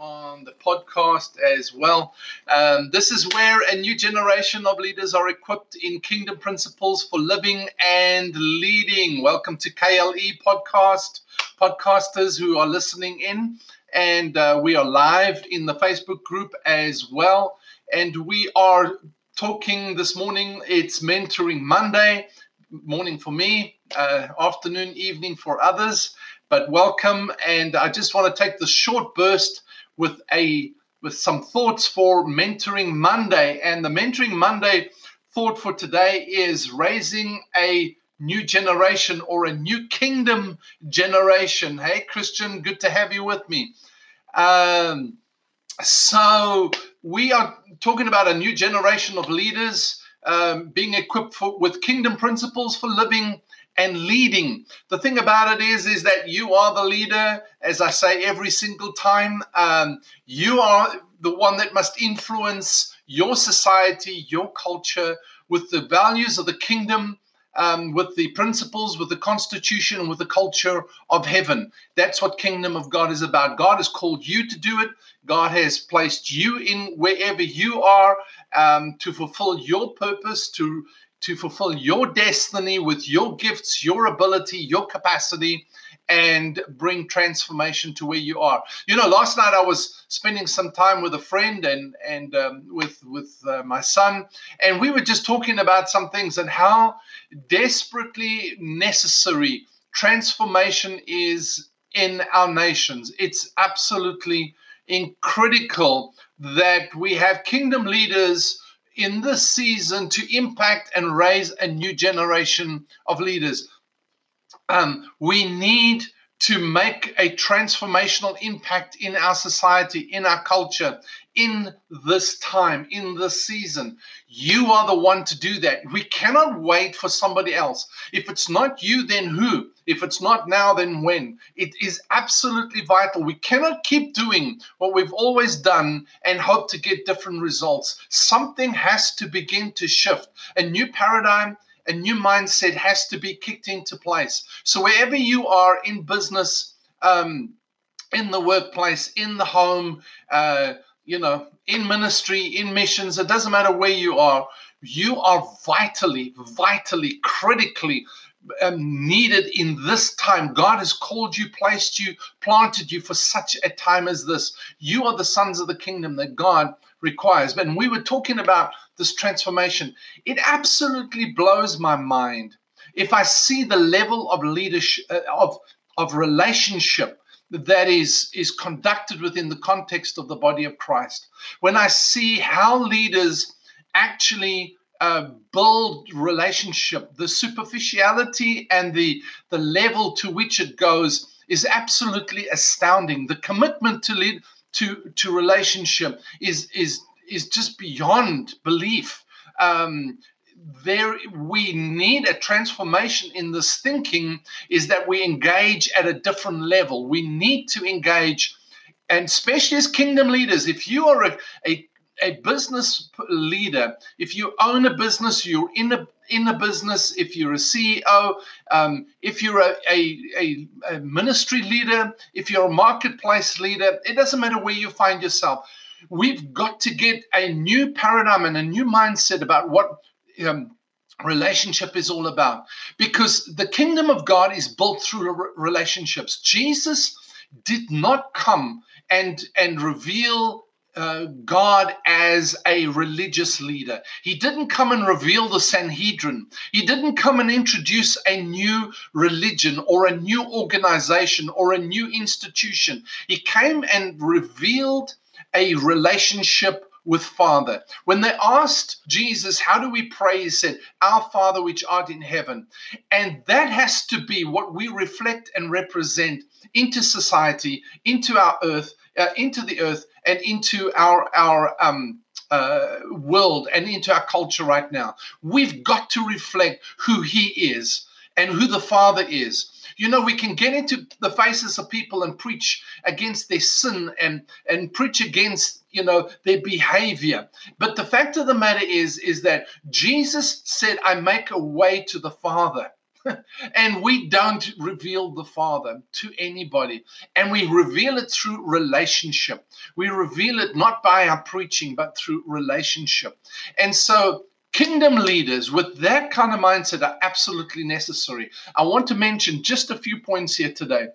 on the podcast as well. Um, this is where a new generation of leaders are equipped in kingdom principles for living and leading. Welcome to KLE Podcast, podcasters who are listening in. And uh, we are live in the Facebook group as well. And we are talking this morning. It's Mentoring Monday, morning for me, uh, afternoon, evening for others but welcome. And I just want to take this short burst with a with some thoughts for Mentoring Monday. And the Mentoring Monday thought for today is raising a new generation or a new kingdom generation. Hey, Christian, good to have you with me. Um, so we are talking about a new generation of leaders um, being equipped for, with kingdom principles for living and leading. The thing about it is, is that you are the leader. As I say every single time, um, you are the one that must influence your society, your culture, with the values of the kingdom. Um, with the principles, with the constitution, with the culture of heaven. That's what kingdom of God is about. God has called you to do it. God has placed you in wherever you are um, to fulfill your purpose, to to fulfill your destiny with your gifts, your ability, your capacity, and bring transformation to where you are. You know, last night I was spending some time with a friend and and um, with with uh, my son, and we were just talking about some things and how desperately necessary transformation is in our nations. It's absolutely critical that we have kingdom leaders in this season to impact and raise a new generation of leaders. Um, we need to make a transformational impact in our society, in our culture, in this time, in this season. You are the one to do that. We cannot wait for somebody else. If it's not you, then who? If it's not now, then when? It is absolutely vital. We cannot keep doing what we've always done and hope to get different results. Something has to begin to shift. A new paradigm a new mindset has to be kicked into place. So wherever you are in business, um, in the workplace, in the home, uh, you know, in ministry, in missions, it doesn't matter where you are, you are vitally, vitally, critically um, needed in this time. God has called you, placed you, planted you for such a time as this. You are the sons of the kingdom that God requires. And we were talking about this transformation. It absolutely blows my mind if I see the level of leadership, uh, of, of relationship that is, is conducted within the context of the body of Christ. When I see how leaders actually uh, build relationship, the superficiality and the, the level to which it goes is absolutely astounding. The commitment to lead to, to relationship is, is, is just beyond belief. Um, there we need a transformation in this thinking is that we engage at a different level we need to engage and especially as kingdom leaders if you are a, a, a business leader. If you own a business you're in a in a business. If you're a ceo um, if you're a, a, a ministry leader if you're a marketplace leader it doesn't matter where you find yourself. We've got to get a new paradigm and a new mindset about what um, relationship is all about. Because the kingdom of God is built through relationships. Jesus did not come and and reveal uh, God as a religious leader. He didn't come and reveal the Sanhedrin. He didn't come and introduce a new religion or a new organization or a new institution. He came and revealed a relationship with Father. When they asked Jesus, How do we pray? He said, Our Father which art in heaven. And that has to be what we reflect and represent into society, into our earth, uh, into the earth, and into our, our um, uh, world and into our culture right now. We've got to reflect who He is and who the Father is. You know, we can get into the faces of people and preach against their sin and and preach against you know their behavior. But the fact of the matter is is that Jesus said, "I make a way to the Father." And we don't reveal the Father to anybody. And we reveal it through relationship. We reveal it not by our preaching, but through relationship. And so, kingdom leaders with that kind of mindset are absolutely necessary. I want to mention just a few points here today.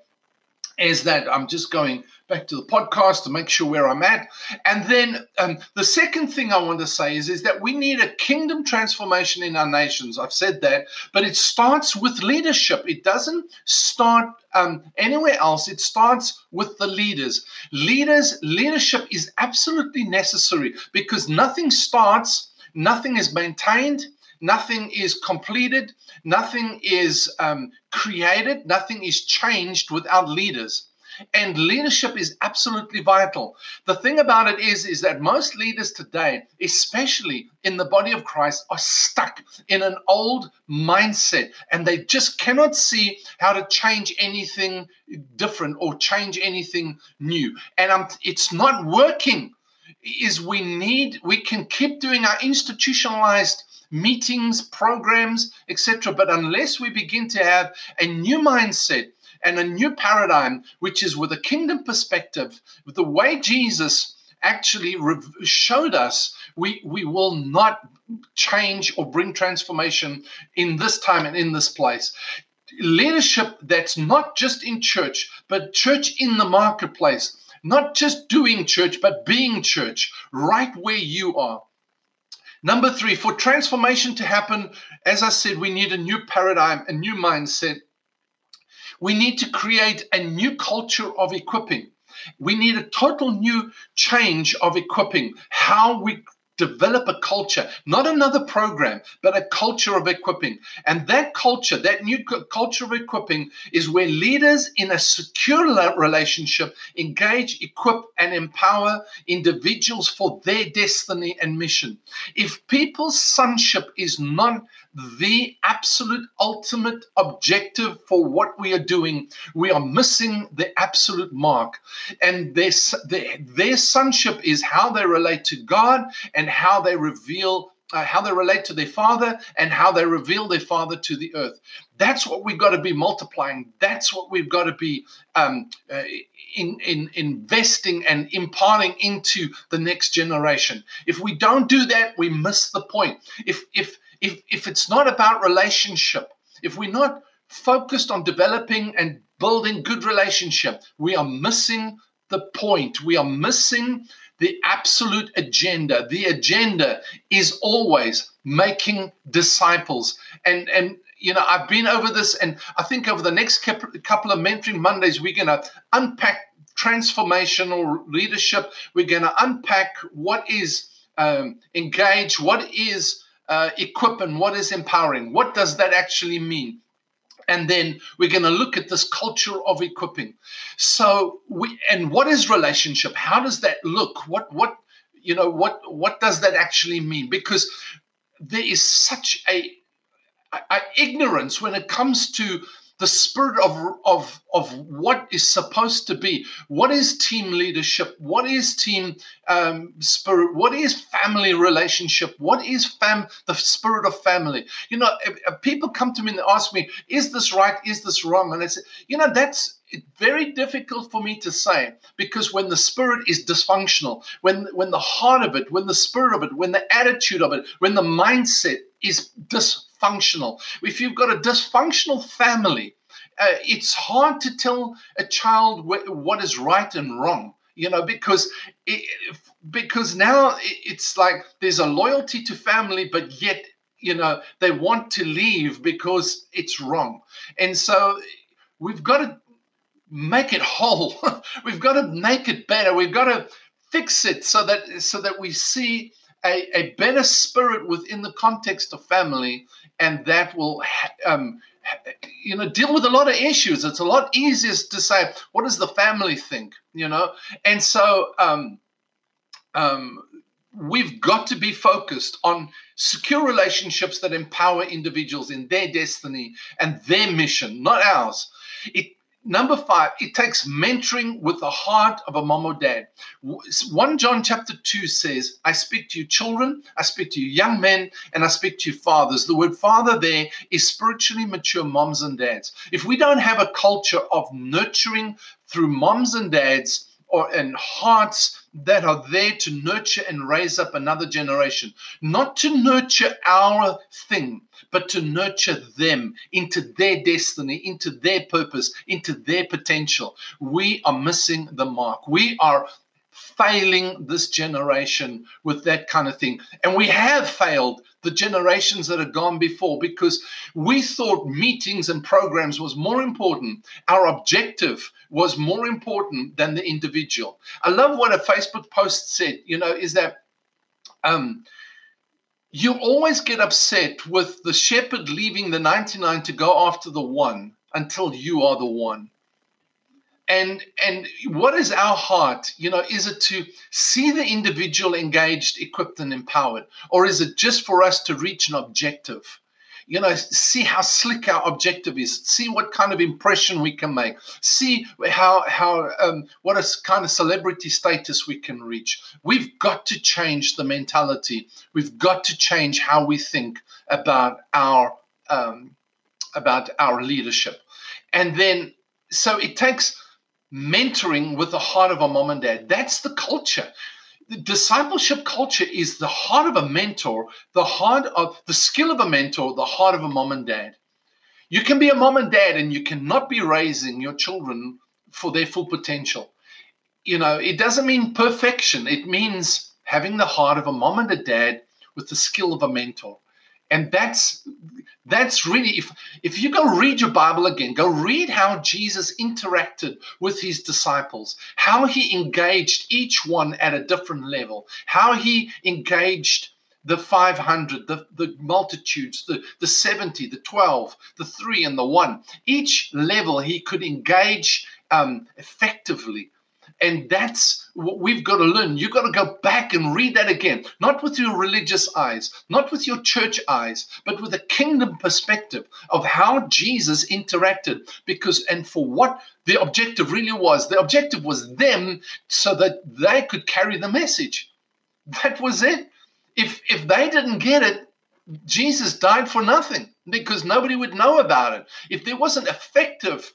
Is that I'm just going back to the podcast to make sure where I'm at. And then um, the second thing I want to say is, is that we need a kingdom transformation in our nations. I've said that, but it starts with leadership. It doesn't start um, anywhere else. It starts with the leaders. Leaders, leadership is absolutely necessary because nothing starts, nothing is maintained, nothing is completed, nothing is um, created, nothing is changed without leaders. And leadership is absolutely vital. The thing about it is, is that most leaders today, especially in the body of Christ, are stuck in an old mindset and they just cannot see how to change anything different or change anything new. And it's not working. Is we need, we can keep doing our institutionalized meetings, programs, etc. But unless we begin to have a new mindset, and a new paradigm, which is with a kingdom perspective, with the way Jesus actually showed us, we, we will not change or bring transformation in this time and in this place. Leadership that's not just in church, but church in the marketplace, not just doing church, but being church right where you are. Number three, for transformation to happen, as I said, we need a new paradigm, a new mindset. We need to create a new culture of equipping. We need a total new change of equipping, how we develop a culture, not another program, but a culture of equipping. And that culture, that new culture of equipping, is where leaders in a secure relationship engage, equip, and empower individuals for their destiny and mission. If people's sonship is not the absolute ultimate objective for what we are doing, we are missing the absolute mark. And their, their, their sonship is how they relate to God and how they reveal uh, how they relate to their father and how they reveal their father to the earth. That's what we've got to be multiplying. That's what we've got to be um, uh, in, in investing and imparting into the next generation. If we don't do that, we miss the point. If if if, if it's not about relationship, if we're not focused on developing and building good relationship, we are missing the point. We are missing the absolute agenda. The agenda is always making disciples. And and you know, I've been over this, and I think over the next couple of mentoring Mondays, we're going to unpack transformational leadership. We're going to unpack what is um, engage, what is uh, equip and what is empowering. What does that actually mean? And then we're going to look at this culture of equipping. So we and what is relationship? How does that look? What what you know what what does that actually mean? Because there is such a, a, a ignorance when it comes to the spirit of, of, of what is supposed to be. What is team leadership? What is team um, spirit? What is family relationship? What is fam the spirit of family? You know, if, if people come to me and ask me, "Is this right? Is this wrong?" And I say, you know, that's very difficult for me to say because when the spirit is dysfunctional, when when the heart of it, when the spirit of it, when the attitude of it, when the mindset is dysfunctional dysfunctional. If you've got a dysfunctional family, uh, it's hard to tell a child wh- what is right and wrong. You know, because it, because now it's like there's a loyalty to family, but yet you know they want to leave because it's wrong, and so we've got to make it whole. we've got to make it better. We've got to fix it so that so that we see a, a better spirit within the context of family and that will um, you know deal with a lot of issues. It's a lot easier to say what does the family think? You know? And so um, um, we've got to be focused on secure relationships that empower individuals in their destiny and their mission not ours. It Number five, it takes mentoring with the heart of a mom or dad. 1 John chapter 2 says, I speak to you children, I speak to you young men, and I speak to you fathers. The word father there is spiritually mature moms and dads. If we don't have a culture of nurturing through moms and dads, or and hearts that are there to nurture and raise up another generation, not to nurture our thing, but to nurture them into their destiny, into their purpose, into their potential. We are missing the mark. We are failing this generation with that kind of thing. And we have failed the generations that have gone before because we thought meetings and programs was more important. Our objective was more important than the individual. I love what a Facebook post said, you know, is that um, you always get upset with the shepherd leaving the 99 to go after the one until you are the one and and what is our heart you know is it to see the individual engaged equipped and empowered? Or is it just for us to reach an objective? You know see how slick our objective is. See what kind of impression we can make. See how how um, what a kind of celebrity status we can reach. We've got to change the mentality. We've got to change how we think about our um, about our leadership. And then so it takes mentoring with the heart of a mom and dad. That's the culture. The discipleship culture is the heart of a mentor, the heart of the skill of a mentor, the heart of a mom and dad. You can be a mom and dad and you cannot be raising your children for their full potential. You know, it doesn't mean perfection, it means having the heart of a mom and a dad with the skill of a mentor and that's that's really if if you go read your bible again go read how jesus interacted with his disciples how he engaged each one at a different level how he engaged the 500 the, the multitudes the, the 70 the 12 the 3 and the 1 each level he could engage um, effectively and that's what we've got to learn. You've got to go back and read that again, not with your religious eyes, not with your church eyes, but with a kingdom perspective of how Jesus interacted. Because, and for what the objective really was, the objective was them so that they could carry the message. That was it. If, if they didn't get it, Jesus died for nothing because nobody would know about it. If there wasn't effective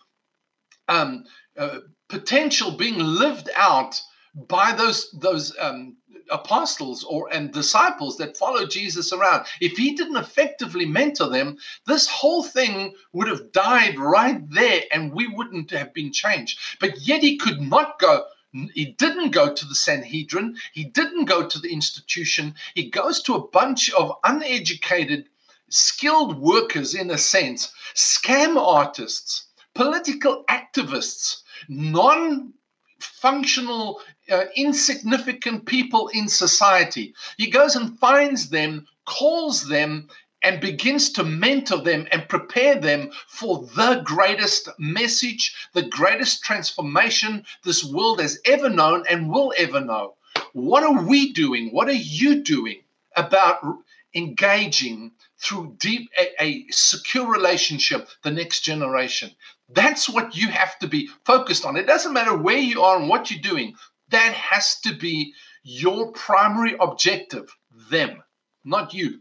um, uh, potential being lived out by those those um, apostles or and disciples that followed Jesus around. If he didn't effectively mentor them, this whole thing would have died right there, and we wouldn't have been changed. But yet he could not go. He didn't go to the Sanhedrin. He didn't go to the institution. He goes to a bunch of uneducated, skilled workers, in a sense, scam artists, political activists non functional, uh, insignificant people in society. He goes and finds them, calls them, and begins to mentor them and prepare them for the greatest message, the greatest transformation this world has ever known and will ever know. What are we doing? What are you doing about engaging through deep a, a secure relationship the next generation? That's what you have to be focused on. It doesn't matter where you are and what you're doing. That has to be your primary objective, them, not you.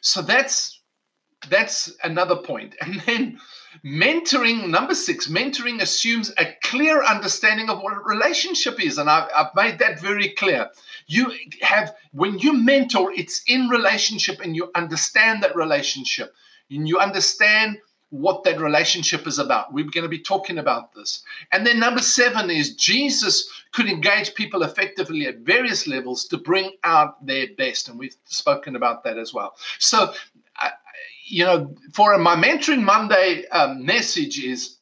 So that's that's another point. And then mentoring, number six, mentoring assumes a clear understanding of what a relationship is. And I've, I've made that very clear. You have, when you mentor, it's in relationship and you understand that relationship. And you understand what that relationship is about. We're going to be talking about this. And then number seven is Jesus could engage people effectively at various levels to bring out their best. And we've spoken about that as well. So, you know, for my Mentoring Monday um, message is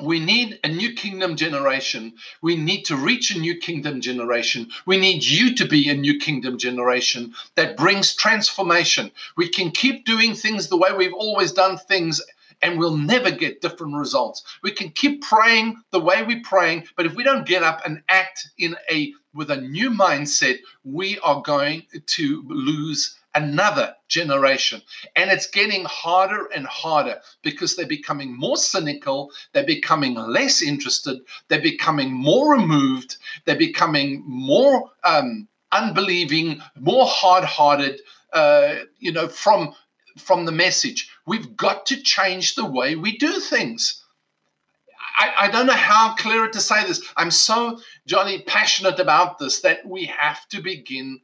we need a new kingdom generation. We need to reach a new kingdom generation. We need you to be a new kingdom generation that brings transformation. We can keep doing things the way we've always done things and we'll never get different results. We can keep praying the way we're praying, but if we don't get up and act in a with a new mindset, we are going to lose another generation. And it's getting harder and harder because they're becoming more cynical, they're becoming less interested, they're becoming more removed, they're becoming more um, unbelieving, more hard hearted, uh, you know, from, from the message. We've got to change the way we do things. I, I don't know how clearer to say this. I'm so jolly passionate about this that we have to begin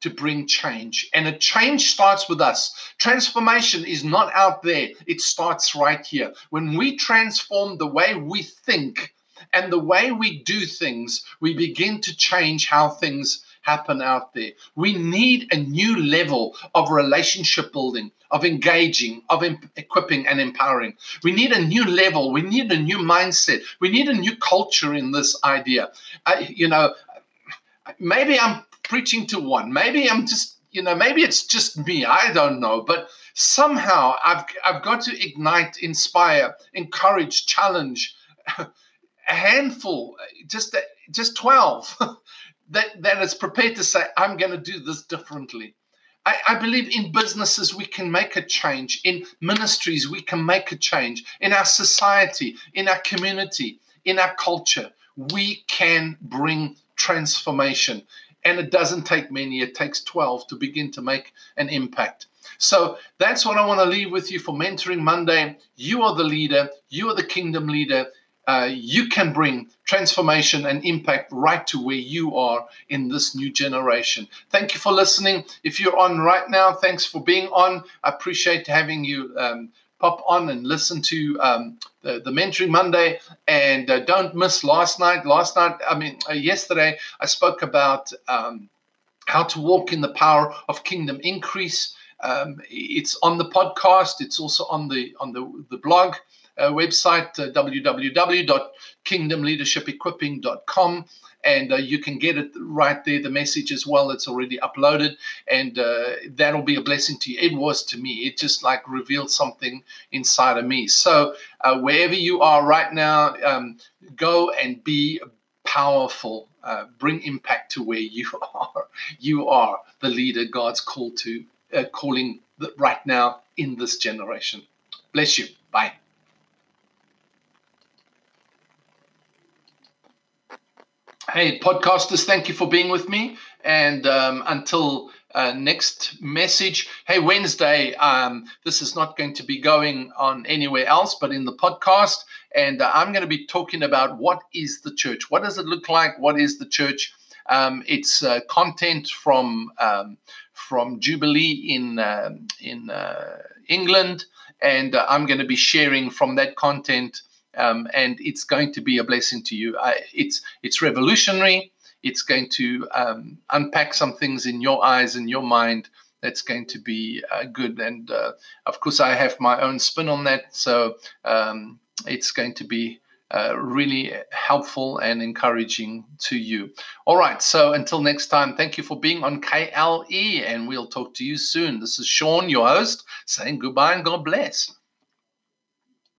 to bring change. And a change starts with us. Transformation is not out there, it starts right here. When we transform the way we think and the way we do things, we begin to change how things happen out there. We need a new level of relationship building, of engaging, of equipping and empowering. We need a new level. We need a new mindset. We need a new culture in this idea. I, you know, maybe I'm preaching to one. Maybe I'm just, you know, maybe it's just me. I don't know. But somehow I've, I've got to ignite, inspire, encourage, challenge a handful, just, just 12 that, that is prepared to say, I'm going to do this differently. I, I, believe in businesses we can make a change, in ministries we can make a change, in our society, in our community, in our culture. We can bring transformation. And it doesn't take many, it takes 12 to begin to make an impact. So that's what I want to leave with you for Mentoring Monday. You are the leader, you are the kingdom leader. Uh, you can bring transformation and impact right to where you are in this new generation. Thank you for listening. If you're on right now, thanks for being on. I appreciate having you um, pop on and listen to um, the, the Mentoring Monday. And uh, don't miss last night. Last night, I mean, uh, yesterday, I spoke about um, how to walk in the power of kingdom increase. Um, it's on the podcast. It's also on the on the, the blog website, uh, www.kingdomleadershipequipping.com. And uh, you can get it right there, the message as well. It's already uploaded, and uh, that'll be a blessing to you. It was to me. It just like revealed something inside of me. So, uh, wherever you are right now, um, go and be powerful. Uh, bring impact to where you are. You are the leader God's called to, uh, calling right now in this generation. Bless you. Bye. Hey, podcasters, thank you for being with me. And um, until uh, next message, hey, Wednesday, um, this is not going to be going on anywhere else but in the podcast. And uh, I'm going to be talking about what is the church? What does it look like? What is the church? Um, it's uh, content from um, from Jubilee in uh, in uh, England, and uh, I'm going to be sharing from that content um, and it's going to be a blessing to you. I, it's it's revolutionary. It's going to um, unpack some things in your eyes and your mind. That's going to be uh, good, and uh, of course, I have my own spin on that. So um, it's going to be uh, really helpful and encouraging to you. All right. So until next time, thank you for being on KLE, and we'll talk to you soon. This is Sean, your host, saying goodbye and God bless.